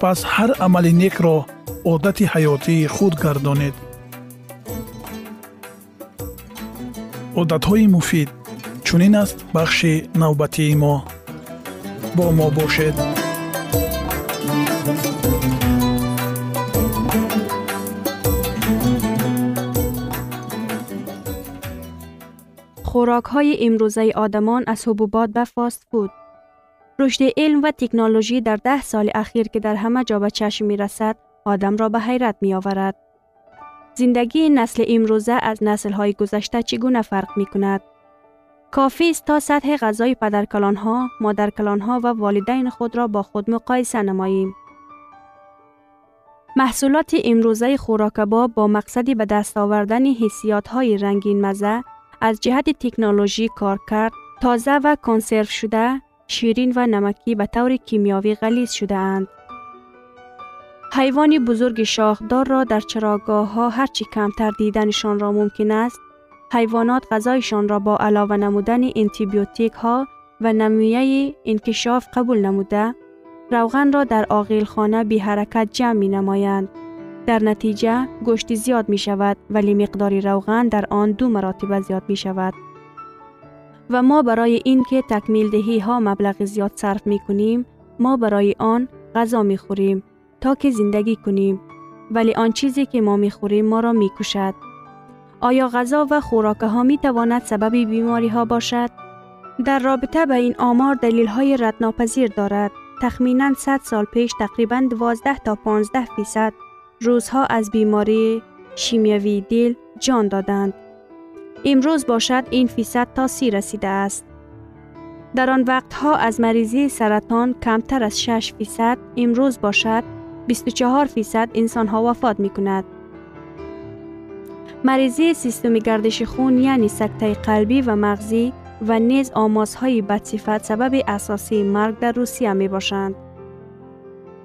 пас ҳар амали некро одати ҳаётии худ гардонед одатҳои муфид чунин аст бахши навбатии мо бо мо бошед خوراک های امروزه آدمان از حبوبات به فاست فود رشد علم و تکنولوژی در ده سال اخیر که در همه جا به چشم می رسد آدم را به حیرت می آورد. زندگی نسل امروزه از نسل های گذشته چگونه فرق می کند؟ کافی است تا سطح غذای پدرکلان ها، مادرکلان ها و والدین خود را با خود مقایسه نماییم. محصولات امروزه خوراکباب با مقصدی به دست آوردن حسیات های رنگین مزه از جهت تکنولوژی کار کرد تازه و کنسرو شده شیرین و نمکی به طور کیمیاوی غلیظ شده اند. حیوان بزرگ شاخدار را در چراگاه ها هرچی کمتر دیدنشان را ممکن است حیوانات غذایشان را با علاوه نمودن انتیبیوتیک ها و نمویه انکشاف قبول نموده روغن را در آغیل خانه بی حرکت جمع می نمایند. در نتیجه گوشت زیاد می شود ولی مقدار روغن در آن دو مراتب زیاد می شود. و ما برای اینکه تکمیل دهی ها مبلغ زیاد صرف می کنیم ما برای آن غذا می خوریم تا که زندگی کنیم ولی آن چیزی که ما می خوریم ما را می کشد. آیا غذا و خوراکه ها می تواند سبب بیماری ها باشد؟ در رابطه به این آمار دلیل های ردناپذیر دارد. تخمینا 100 سال پیش تقریبا 12 تا 15 فیصد روزها از بیماری شیمیوی دل جان دادند. امروز باشد این فیصد تا سی رسیده است. در آن وقتها از مریضی سرطان کمتر از 6 فیصد امروز باشد 24 فیصد انسان ها وفات می کند. مریضی سیستم گردش خون یعنی سکته قلبی و مغزی و نیز آمازهای بدصفت سبب اساسی مرگ در روسیه می باشند.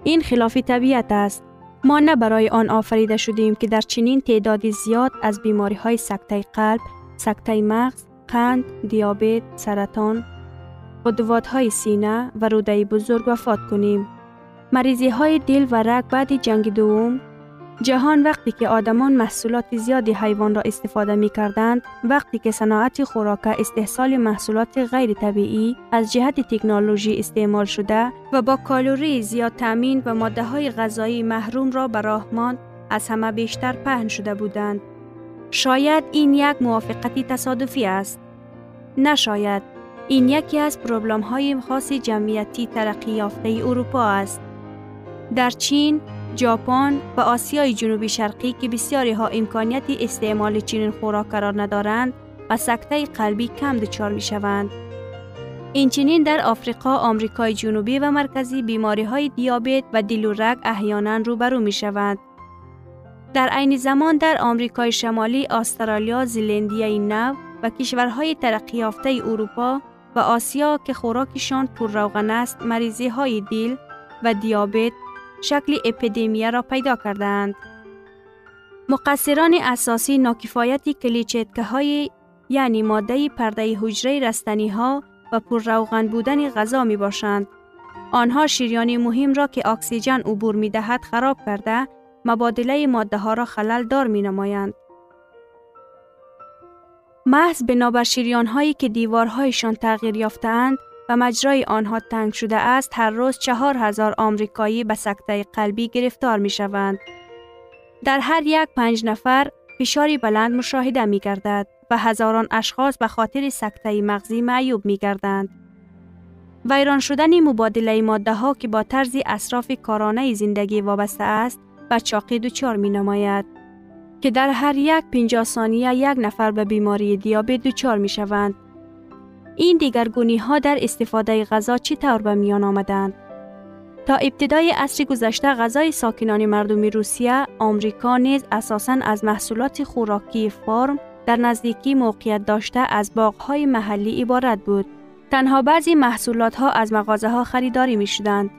این خلاف طبیعت است. ما نه برای آن آفریده شدیم که در چنین تعدادی زیاد از بیماری های سکته قلب، سکته مغز، قند، دیابت، سرطان، قدوات های سینه و روده بزرگ وفات کنیم. مریضی های دل و رگ بعد جنگ دوم جهان وقتی که آدمان محصولات زیادی حیوان را استفاده می کردند، وقتی که صناعت خوراک استحصال محصولات غیر طبیعی از جهت تکنولوژی استعمال شده و با کالوری زیاد تامین و ماده های غذایی محروم را به راه ماند، از همه بیشتر پهن شده بودند. شاید این یک موافقتی تصادفی است. نشاید این یکی از پروبلم های خاص جمعیتی ترقی یافته اروپا است. در چین، ژاپن و آسیای جنوبی شرقی که بسیاری ها امکانیت استعمال چنین خوراک قرار ندارند و سکته قلبی کم دچار می شوند. اینچنین در آفریقا، آمریکای جنوبی و مرکزی بیماری های دیابت و دل و رگ احیانا روبرو می شوند. در عین زمان در آمریکای شمالی، استرالیا، زلندیای نو و کشورهای ترقی یافته اروپا و آسیا که خوراکشان پر روغن است، مریضی های دل و دیابت شکل اپیدمیه را پیدا کردند. مقصران اساسی ناکفایت کلیچتکه های یعنی ماده پرده حجره رستنی ها و پر روغن بودن غذا می باشند. آنها شیریان مهم را که اکسیژن عبور می دهد خراب کرده مبادله ماده ها را خلل دار می نمایند. محض بنابر شیریان هایی که دیوارهایشان تغییر یافتهاند و مجرای آنها تنگ شده است هر روز چهار هزار آمریکایی به سکته قلبی گرفتار می شوند. در هر یک پنج نفر فشاری بلند مشاهده می گردد و هزاران اشخاص به خاطر سکته مغزی معیوب می گردند. ویران شدن مبادله ماده ها که با طرز اصراف کارانه زندگی وابسته است به چاقی دچار می نماید که در هر یک پنجاه ثانیه یک نفر به بیماری دیابت دچار می شوند این دیگرگونی ها در استفاده غذا چی طور به میان آمدند؟ تا ابتدای عصر گذشته غذای ساکنان مردمی روسیه، آمریکا نیز اساساً از محصولات خوراکی فرم در نزدیکی موقعیت داشته از باغهای محلی عبارت بود. تنها بعضی محصولات ها از مغازه ها خریداری می شدند.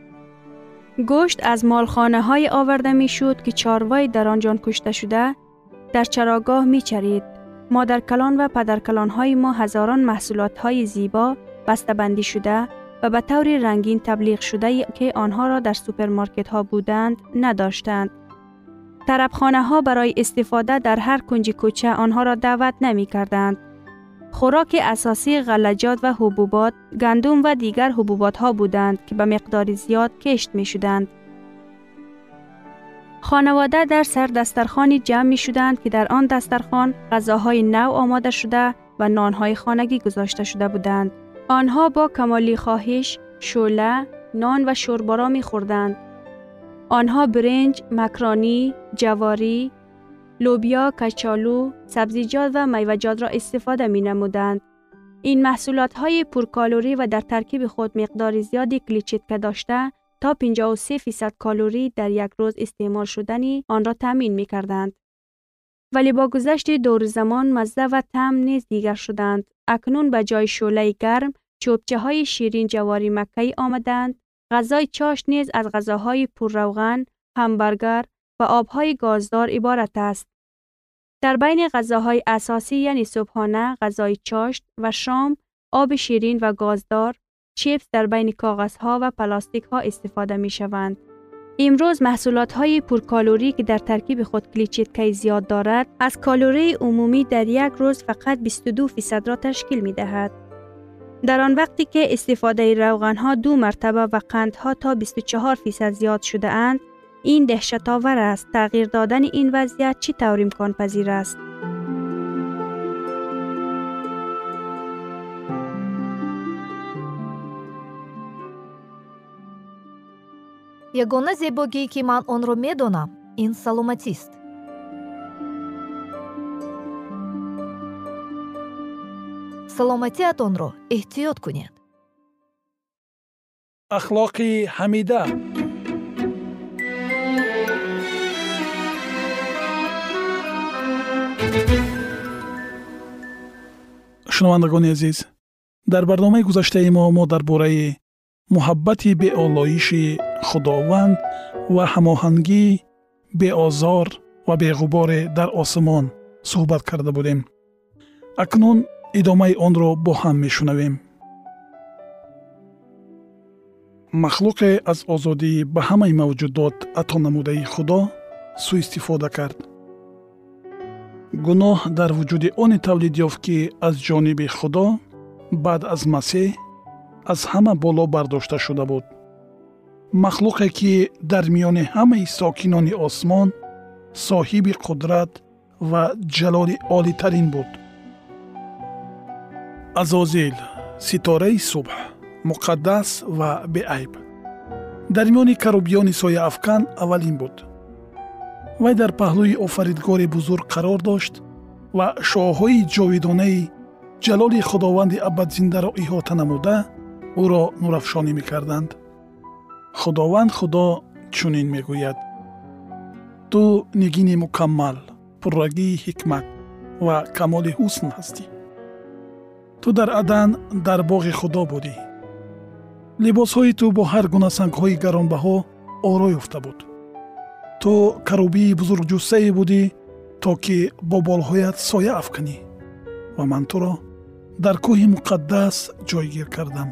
گوشت از مالخانه های آورده می شد که چاروای در آنجان کشته شده در چراگاه می چرید. مادرکلان و پدرکلان های ما هزاران محصولات های زیبا بندی شده و به طور رنگین تبلیغ شده که آنها را در سوپرمارکت ها بودند نداشتند. طربخانه ها برای استفاده در هر کنج کوچه آنها را دعوت نمی کردند. خوراک اساسی غلجات و حبوبات، گندم و دیگر حبوبات ها بودند که به مقدار زیاد کشت می شدند. خانواده در سر دسترخانی جمع می شدند که در آن دسترخان غذاهای نو آماده شده و نانهای خانگی گذاشته شده بودند. آنها با کمالی خواهش، شوله، نان و شوربارا می خوردند. آنها برنج، مکرانی، جواری، لوبیا، کچالو، سبزیجات و میوجات را استفاده می نمودند. این محصولات های پرکالوری و در ترکیب خود مقدار زیادی کلیچیتکه داشته تا 53 فیصد کالوری در یک روز استعمال شدنی آن را تامین می کردند. ولی با گذشت دور زمان مزه و تم نیز دیگر شدند. اکنون به جای شوله گرم چوبچه های شیرین جواری مکهی آمدند. غذای چاش نیز از غذاهای پرروغن، همبرگر و آبهای گازدار عبارت است. در بین غذاهای اساسی یعنی صبحانه، غذای چاشت و شام، آب شیرین و گازدار، چیپس در بین کاغذ ها و پلاستیک ها استفاده می شوند. امروز محصولات های پرکالوری که در ترکیب خود کلیچیتکی زیاد دارد از کالوری عمومی در یک روز فقط 22 فیصد را تشکیل می دهد. در آن وقتی که استفاده روغن ها دو مرتبه و قند ها تا 24 فیصد زیاد شده اند این دهشت آور است. تغییر دادن این وضعیت چی طور امکان پذیر است؟ یگانه زیباگی که من آن را می‌دانم این سلامتی است. رو را احتیاط کنید. اخلاقی حمیده. Шунавандагони азиз. Дар барномаи гузаштаи мо мо дар бораи муҳаббати беолоиши худованд ва ҳамоҳангӣ беозор ва беғуборе дар осмон суҳбат карда будем. Акнун идомаи онро бо ҳам мешунавем. Махлуқе аз озодӣ ба ҳамаи мавҷудот ато намудаи худо сӯистифода кард гуноҳ дар вуҷуди оне тавлид ёфт ки аз ҷониби худо баъд аз масеҳ аз ҳама боло бардошта шуда буд. Махлуқе ки дар миёни ҳамаи сокинони осмон соҳиби қудрат ва ҷалоли олитарин буд. Азозил ситораи субҳ муқаддас ва беайб. Дар миёни карубиёни сояафкан аввалин буд вай дар паҳлӯи офаридгори бузург қарор дошт ва шоҳҳои ҷовидонаи ҷалоли худованди абадзиндаро иҳота намуда ӯро нурафшонӣ мекарданд. Худованд худо чунин мегӯяд. Ту нигини мукаммал пуррагии ҳикмат ва камоли ҳусн ҳастӣ ту дар адан дар боғи худо будӣ. Либосҳои ту бо ҳар гуна сангҳои гаронбаҳо оро ёфта буд ту карубии бузургҷуссае будӣ то ки бо болҳоят соя афканӣ. Ва ман туро дар кӯҳи муқаддас ҷойгир кардам.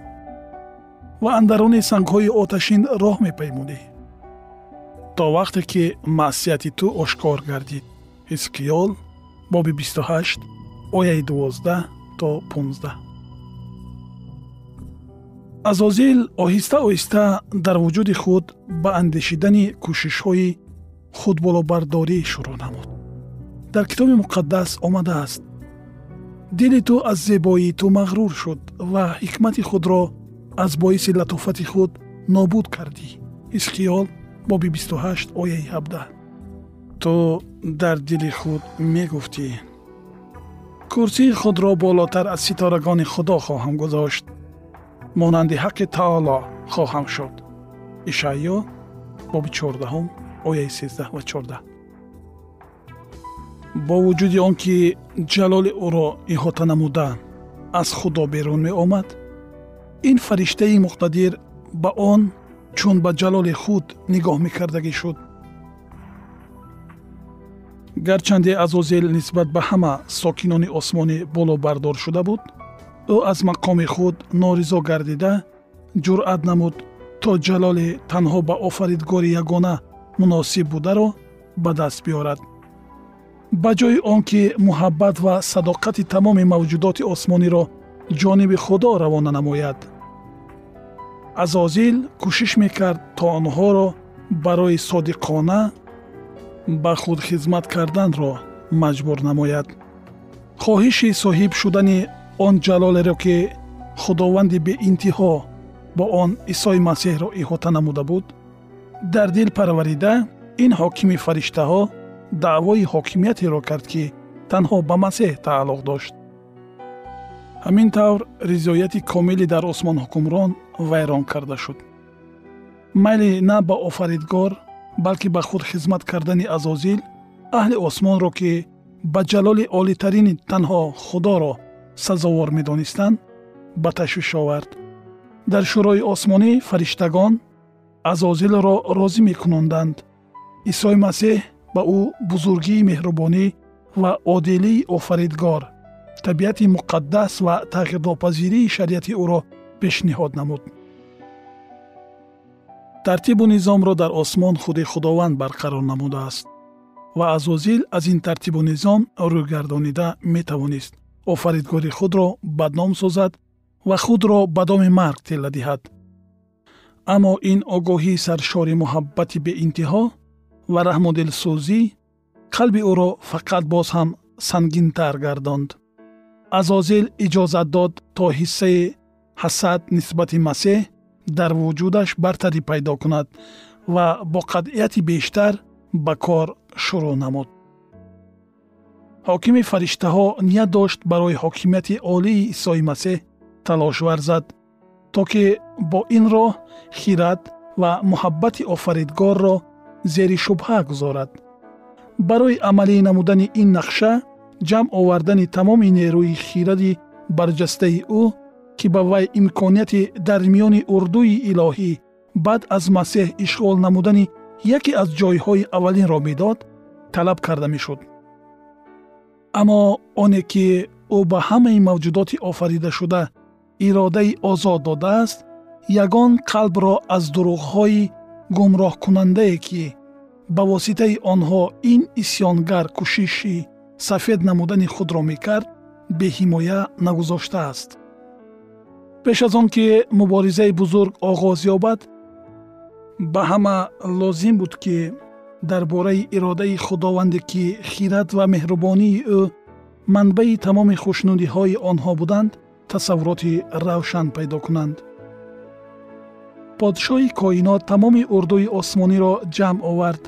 Ва андарони сангҳои оташин роҳ мепаймудӣ. То вақте ки маъсияти ту ошкор гардид ҳизқиёл боби 28 ояи 12 то 15 азозил оҳиста оҳиста дар вуҷуди худ ба андешидани кӯшишҳои худболобардорӣ шурӯъ намуд дар китоби муқаддас омадааст дили ту аз зебоии ту мағрур шуд ва ҳикмати худро аз боиси латофати худ нобуд кардӣ ҳизқиёл боби 28 ояи 17 ту дар дили худ мегуфтӣ курсии худро болотар аз ситорагони худо хоҳам гузошт монанди ҳаққи таоло хоҳам шуд ишаъё боби 14 ояи 13 ва 14 бо вуҷуди он ки ҷалоли ӯро иҳота намуда аз худо берун меомад ин фариштаи муқтадир ба он чун ба ҷалоли худ нигоҳ мекардагӣ шуд. Гарчанде азозел нисбат ба ҳама сокинони осмонӣ болобардор шуда буд ӯ аз мақоми худ норизо гардида ҷуръат намуд то ҷалоли танҳо ба офаридгори ягона муносиб бударо ба даст биёрад. Ба ҷои он ки муҳаббат ва садоқати тамоми мавҷудоти осмониро ҷониби худо равона намояд. Азозил кӯшиш мекард то онҳоро барои содиқона ба худ хизмат карданро маҷбур намояд. Хоҳиши соҳиб шудани он ҷалолеро ки худованди беинтиҳо бо он исои масеҳро иҳота намуда буд дар дил парварида ин ҳокими фариштаҳо даъвои ҳокимиятеро кард ки танҳо ба масеҳ тааллуқ дошт. Ҳамин тавр ризояти комилӣ дар осмон ҳукмрон вайрон карда шуд. Майли на ба офаридгор балки ба худ хизмат кардани азозил аҳли осмонро ки ба ҷалоли олитарини танҳо худоро сазовор медонистанд ба ташвиш овард. Дар шӯрои осмонӣ фариштагон азозилро розӣ мекунонданд. Исои масеҳ ба ӯ бузургии меҳрубонӣ ва одилии офаридгор табиати муқаддас ва тағйирнопазирии шариати ӯро пешниҳод намуд. Тартибу низомро дар осмон худи худованд барқарор намудааст ва азозил аз ин тартибу низом рӯйгардонида метавонист. Офаридгори худро бадном созад ва худро ба доми марг тилла диҳад аммо ин огоҳии саршори муҳаббати беинтиҳо ва раҳмудилсӯзӣ қалби ӯро фақат боз ҳам сангинтар гардонд. Азозил иҷозат дод то ҳиссаи ҳасад нисбати масеҳ дар вуҷудаш бартарӣ пайдо кунад ва бо қатъияти бештар ба кор шурӯъ намуд. Ҳокими фариштаҳо ният дошт барои ҳокимияти олии исои масеҳ талош варзад то ки бо ин роҳ хират ва муҳаббати офаридгорро зери шубҳа гузорад. Барои амалӣ намудани ин нақша ҷамъ овардани тамоми нерӯи хиради барҷастаи ӯ ки ба вай имконияти дар миёни урдуи илоҳӣ баъд аз масеҳ ишғол намудани яке аз ҷойҳои аввалинро медод талаб карда мешуд. Аммо оне ки ӯ ба ҳамаи мавҷудоти офаридашуда иродаи озод додааст ягон қалбро аз дурӯғҳои гумроҳкунандае ки ба воситаи онҳо ин исьёнгар кӯшиши сафед намудани худро мекард беҳимоя нагузоштааст. Пеш аз он ки муборизаи бузург оғоз ёбад ба ҳама лозим буд ки дар бораи иродаи худованде ки хират ва меҳрубонии ӯ манбаи тамоми хушнудиҳои онҳо буданд тасаввуроти равшан пайдо кунанд. Подшоҳи коинот тамоми урдуи осмониро ҷамъ овард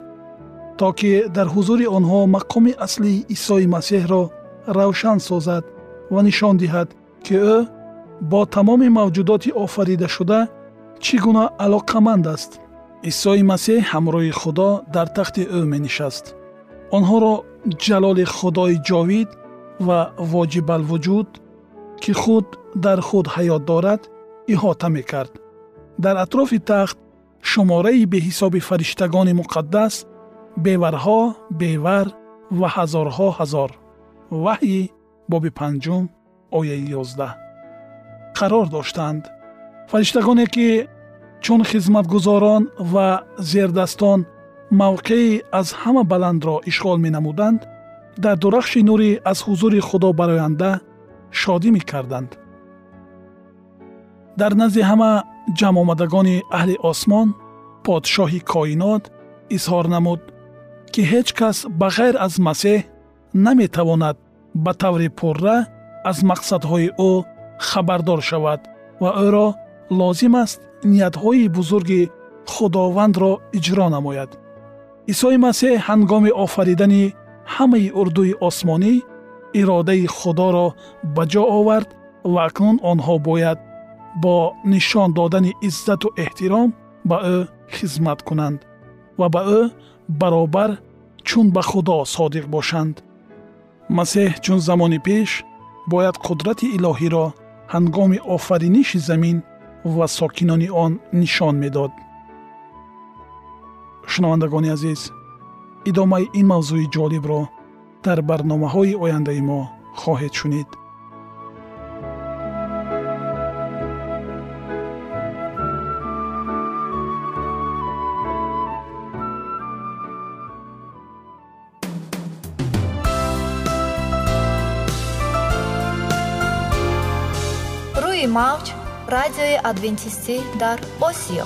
то ки дар ҳузури онҳо мақоми аслии исои масеҳро равшан созад ва нишон диҳад ки ӯ бо тамоми мавҷудоти офаридашуда чӣ гуна алоқаманд аст. Исои масеҳ ҳамроҳи худо дар тахти ӯ менишаст. Онҳоро ҷалоли худои ҷовид ва воҷибалвуҷуд ки худ дар худ ҳаёт дорад иҳота мекард. Дар атрофи тахт шумораи беҳисоби фариштагони муқаддас беварҳо бевар ва ҳазорҳо ҳазор. Ваҳйи боби панҷум ояи ёздаҳ. Қарор доштанд. Фариштагоне ки чун хизматгузорон ва зердастон мавқеи аз ҳама баландро ишғол менамуданд дар дурахши нурӣ аз ҳузури худо бароянда шодӣ мекарданд. Дар назди ҳама ҷамъомадагони аҳли осмон подшоҳи коинот изҳор намуд ки ҳеҷ кас ба ғайр аз масеҳ наметавонад ба таври пурра аз мақсадҳои ӯ хабардор шавад ва ӯро лозим аст ниятҳои бузурги худовандро иҷро намояд. Исои масеҳ ҳангоми офаридани ҳамаи урдуи осмонӣ иродаи худоро ба ҷо овард ва акнун онҳо бояд бо нишон додани иззату эҳтиром ба ӯ хизмат кунанд ва ба ӯ баробар чун ба худо содиқ бошанд. Масеҳ чун замони пеш бояд қудрати илоҳиро ҳангоми офариниши замин ва сокинони он нишон медод. Шунавандагони азиз идомаи ин мавзӯи ҷолибро дар барномаҳои ояндаи мо хоҳед шунид. Рӯи мавҷ радиои адвентистӣ дар осиё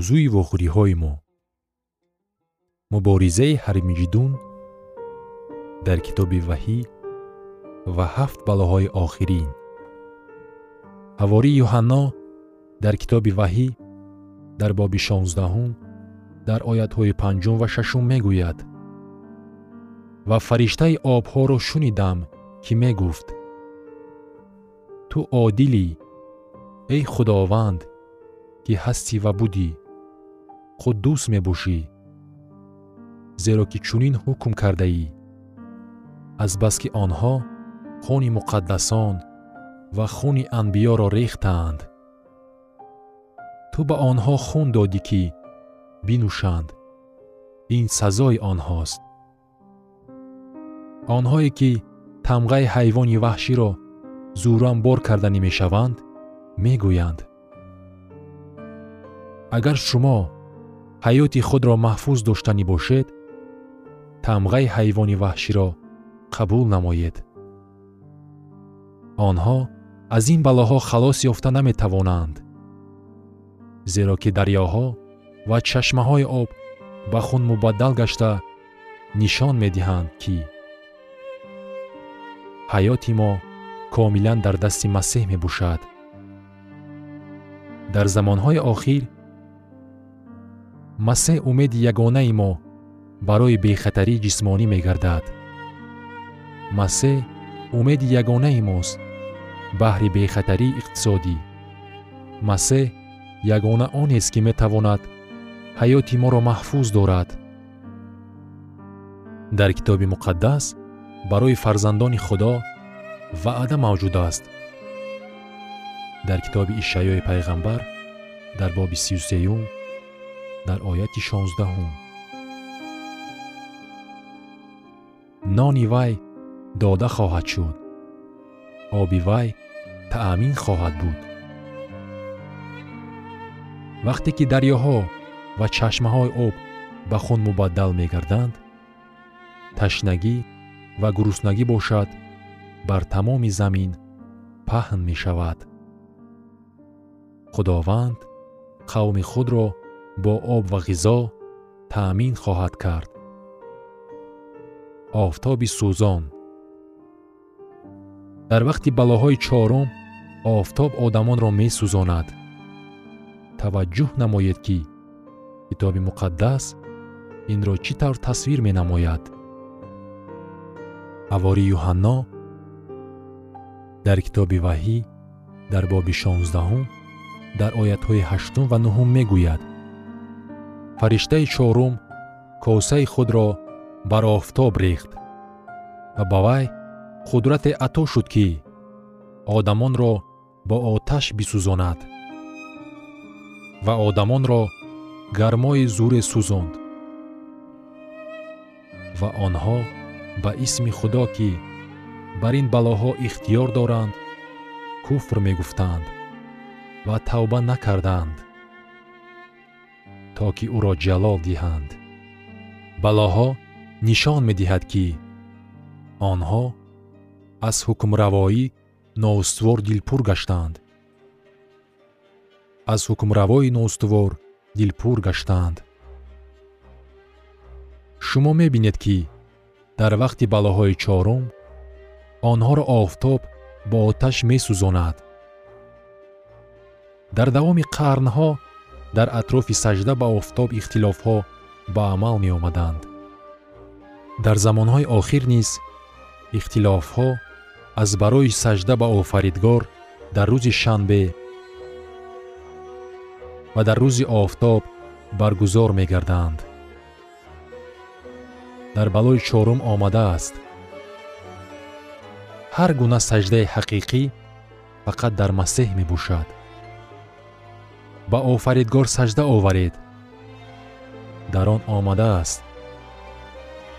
мавзӯи вохӯриҳои мо. Муборизаи ҳармиҷидун дар китоби ваҳӣ ва ҳафт балоҳои охирин. Ҳавории юҳанно дар китоби ваҳӣ дар боби шонздаҳум дар оятҳои панҷум ва шашум мегӯяд ва фариштаи обҳоро шунидам ки мегуфт. Ту одилӣ эй худованд ки ҳастӣ ва будӣ қуддус мебошӣ зеро ки чунин ҳукм кардаӣ азбаски онҳо хуни муқаддасон ва хуни анбиёро рехтаанд. Ту ба онҳо хун додӣ ки бинӯшанд. Ин сазои онҳост. Онҳое ки тамғаи ҳайвони ваҳширо зӯран бор карданӣ мешаванд мегӯянд. Агар шумо ҳаёти худро маҳфуз доштанӣ бошед тамғаи ҳайвони ваҳширо қабул намоед. Онҳо аз ин балоҳо халос ёфта наметавонанд зеро ки дарёҳо ва чашмаҳои об ба хун мубаддал гашта нишон медиҳанд ки ҳаёти мо комилан дар дасти масеҳ мебошад. Дар замонҳои охир масеҳ умеди ягонаи мо барои бехатарии ҷисмонӣ мегардад масеҳ умеди ягонаи мост баҳри бехатарии иқтисодӣ масеҳ ягона онест ки метавонад ҳаёти моро маҳфуз дорад дар китоби муқаддас барои фарзандони худо ваъда мавҷуд аст дар китоби ишаъёи пайғамбар дар боби сиюсеюм дар ояти шонздаҳум. Нони вай дода хоҳад шуд. Оби вай таъмин хоҳад буд. Вақте ки дарёҳо ва чашмаҳои об ба хун мубаддал мегарданд ташнагӣ ва гуруснагӣ бошад бар тамоми замин паҳн мешавад. Худованд қавми худро бо об ва ғизо таъмин хоҳад кард. Офтоби сӯзон. Дар вақти балоҳои чорум офтоб одамонро месӯзонад. Таваҷҷӯҳ намоед ки китоби муқаддас инро чӣ тавр тасвир менамояд? Ҳавори юҳанно дар китоби ваҳӣ дар боби шонздаҳум дар оятҳои ҳаштум ва нуҳум мегӯяд фариштаи чорум косаи худро бар офтоб рехт. Ва ба вай қудрате ато шуд ки одамонро бо оташ бисӯзонад ва одамонро гармои зӯре сӯзонд. Ва онҳо ба исми худо ки бар ин балоҳо ихтиёр доранд куфр мегуфтанд ва тавба накарданд то ки ӯро ҷалол диҳанд. Балоҳо нишон медиҳад ки онҳо аз ҳукмравоӣ ноустувор дилпур гаштаанд. Аз ҳукмравои ноустувор дилпур гаштаанд. Шумо мебинед ки дар вақти балоҳои чорум онҳоро офтоб бо оташ месӯзонад. Дар давоми қарнҳо дар атрофи сажда ба офтоб ихтилофҳо ба амал меомаданд. Дар замонҳои охир низ ихтилофҳо аз барои сажда ба офаридгор дар рӯзи шанбе ва дар рӯзи офтоб баргузор мегарданд. Дар балои чорум омадааст ҳар гуна саҷдаи ҳақиқӣ фақат дар масеҳ мебошад ба офаридгор саҷда оваред. Дар он омадааст.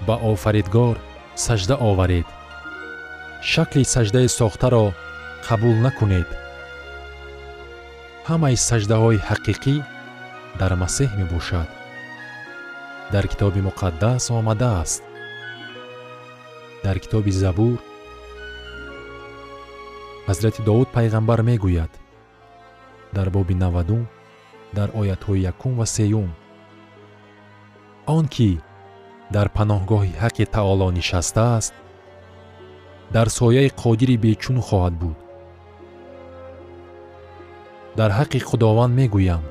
Ба офаридгор саҷда оваред. Шакли саҷдаи сохтаро қабул накунед. Ҳамаи саҷдаҳои ҳақиқӣ дар масеҳ мебошад. Дар китоби муқаддас омадааст. Дар китоби забур ҳазрати довуд пайғамбар мегӯяд. Дар боби навадум дар оятҳои якум ва сеюм. Он ки дар паноҳгоҳи ҳаққи таоло нишастааст дар сояи қодири бечун хоҳад буд. Дар ҳаққи худованд мегӯям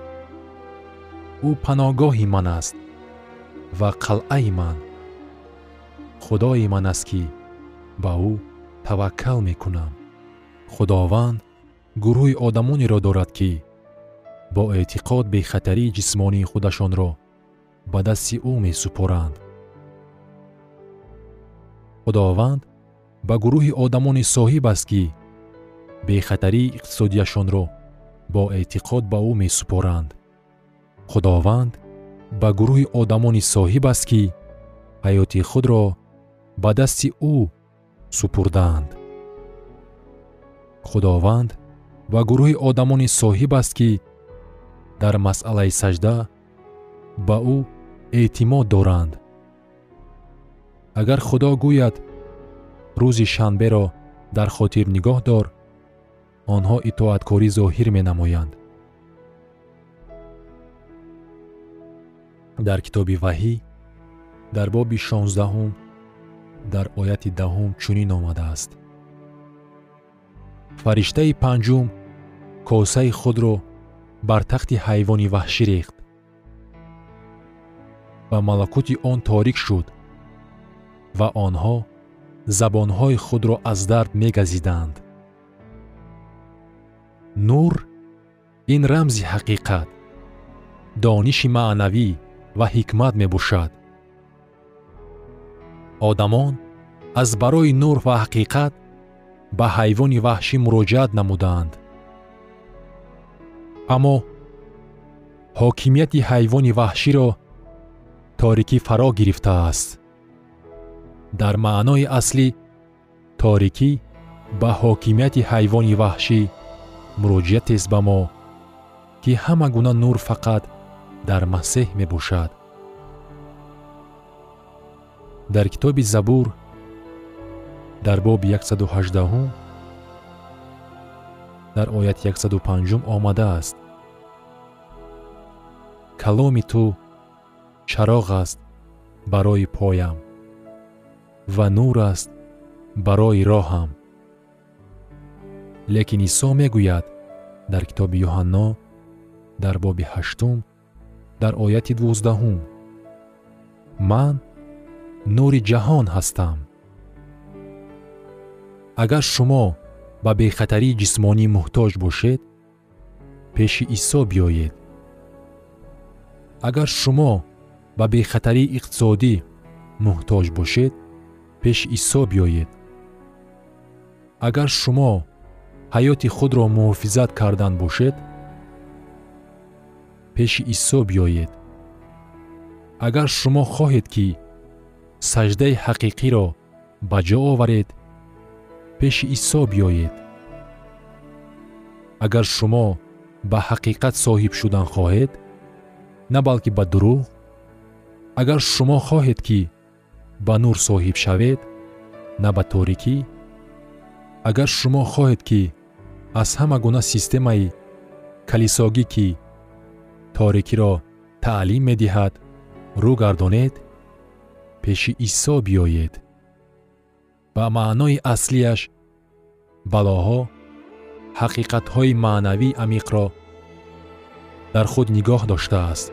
ӯ паноҳгоҳи ман аст ва қалъаи ман. Худои ман аст ки ба ӯ таваккал мекунам. Худованд гурӯҳи одамонеро дорад ки бо эътиқод бехатарии ҷисмонии худашонро ба дасти ӯ месупоранд. Худованд ба гурӯҳи одамони соҳиб аст ки бехатарии иқтисодияшонро бо эътиқод ба ӯ месупоранд. Худованд ба гурӯҳи одамони соҳиб аст ки ҳаёти худро ба дасти ӯ супурдаанд. Худованд ва гурӯҳи одамони соҳиб аст ки дар масъалаи саҷда ба ӯ эътимод доранд. Агар худо гӯяд рӯзи шанберо дар хотир нигоҳ дор онҳо итоаткорӣ зоҳир менамоянд. Дар китоби ваҳӣ дар боби шонздаҳум дар ояти даҳум чунин омадааст. Фариштаи панҷум косаи худро бар тахти ҳайвони ваҳшӣ рехт. Ва малакути он торик шуд ва онҳо забонҳои худро аз дард мегазиданд. Нур ин рамзи ҳақиқат дониши маънавӣ ва ҳикмат мебошад. Одамон аз барои нур ва ҳақиқат ба ҳайвони ваҳшӣ муроҷиат намуданд аммо ҳокимияти ҳайвони ваҳширо торикӣ фаро гирифтааст. Дар маънои аслӣ торикӣ ба ҳокимияти ҳайвони ваҳшӣ муроҷиатест ба мо ки ҳама гуна нур фақат дар масеҳ мебошад. Дар китоби забур дар боби 118 дар ояти 105 омадааст. Каломи ту чароғ аст барои поям ва нур аст барои роҳам. Лекин исо мегӯяд дар китоби юҳанно дар боби ҳаштум дар ояти дувоздаҳум ман нури ҷаҳон ҳастам. Агар шумо ба бехатарии ҷисмонӣ муҳтоҷ бошед пеши исо биёед. Агар шумо ба бехатарии иқтисодӣ муҳтоҷ бошед пеши исо биёед. Агар шумо ҳаёти худро муҳофизат кардан бошед пеши исо биёед. Агар шумо хоҳед ки саҷдаи ҳақиқиро ба ҷо оваред пеши исо биёед агар шумо ба ҳақиқат соҳиб шудан хоҳед на балки ба дурӯғ агар шумо хоҳед ки ба нур соҳиб шавед на ба торикӣ агар шумо хоҳед ки аз ҳама гуна системаи калисогӣ ки торикиро таълим медиҳад рӯ гардонед пеши исо биёед ба маънои аслияш балоҳо ҳақиқатҳои маънавии амиқро дар худ нигоҳ доштааст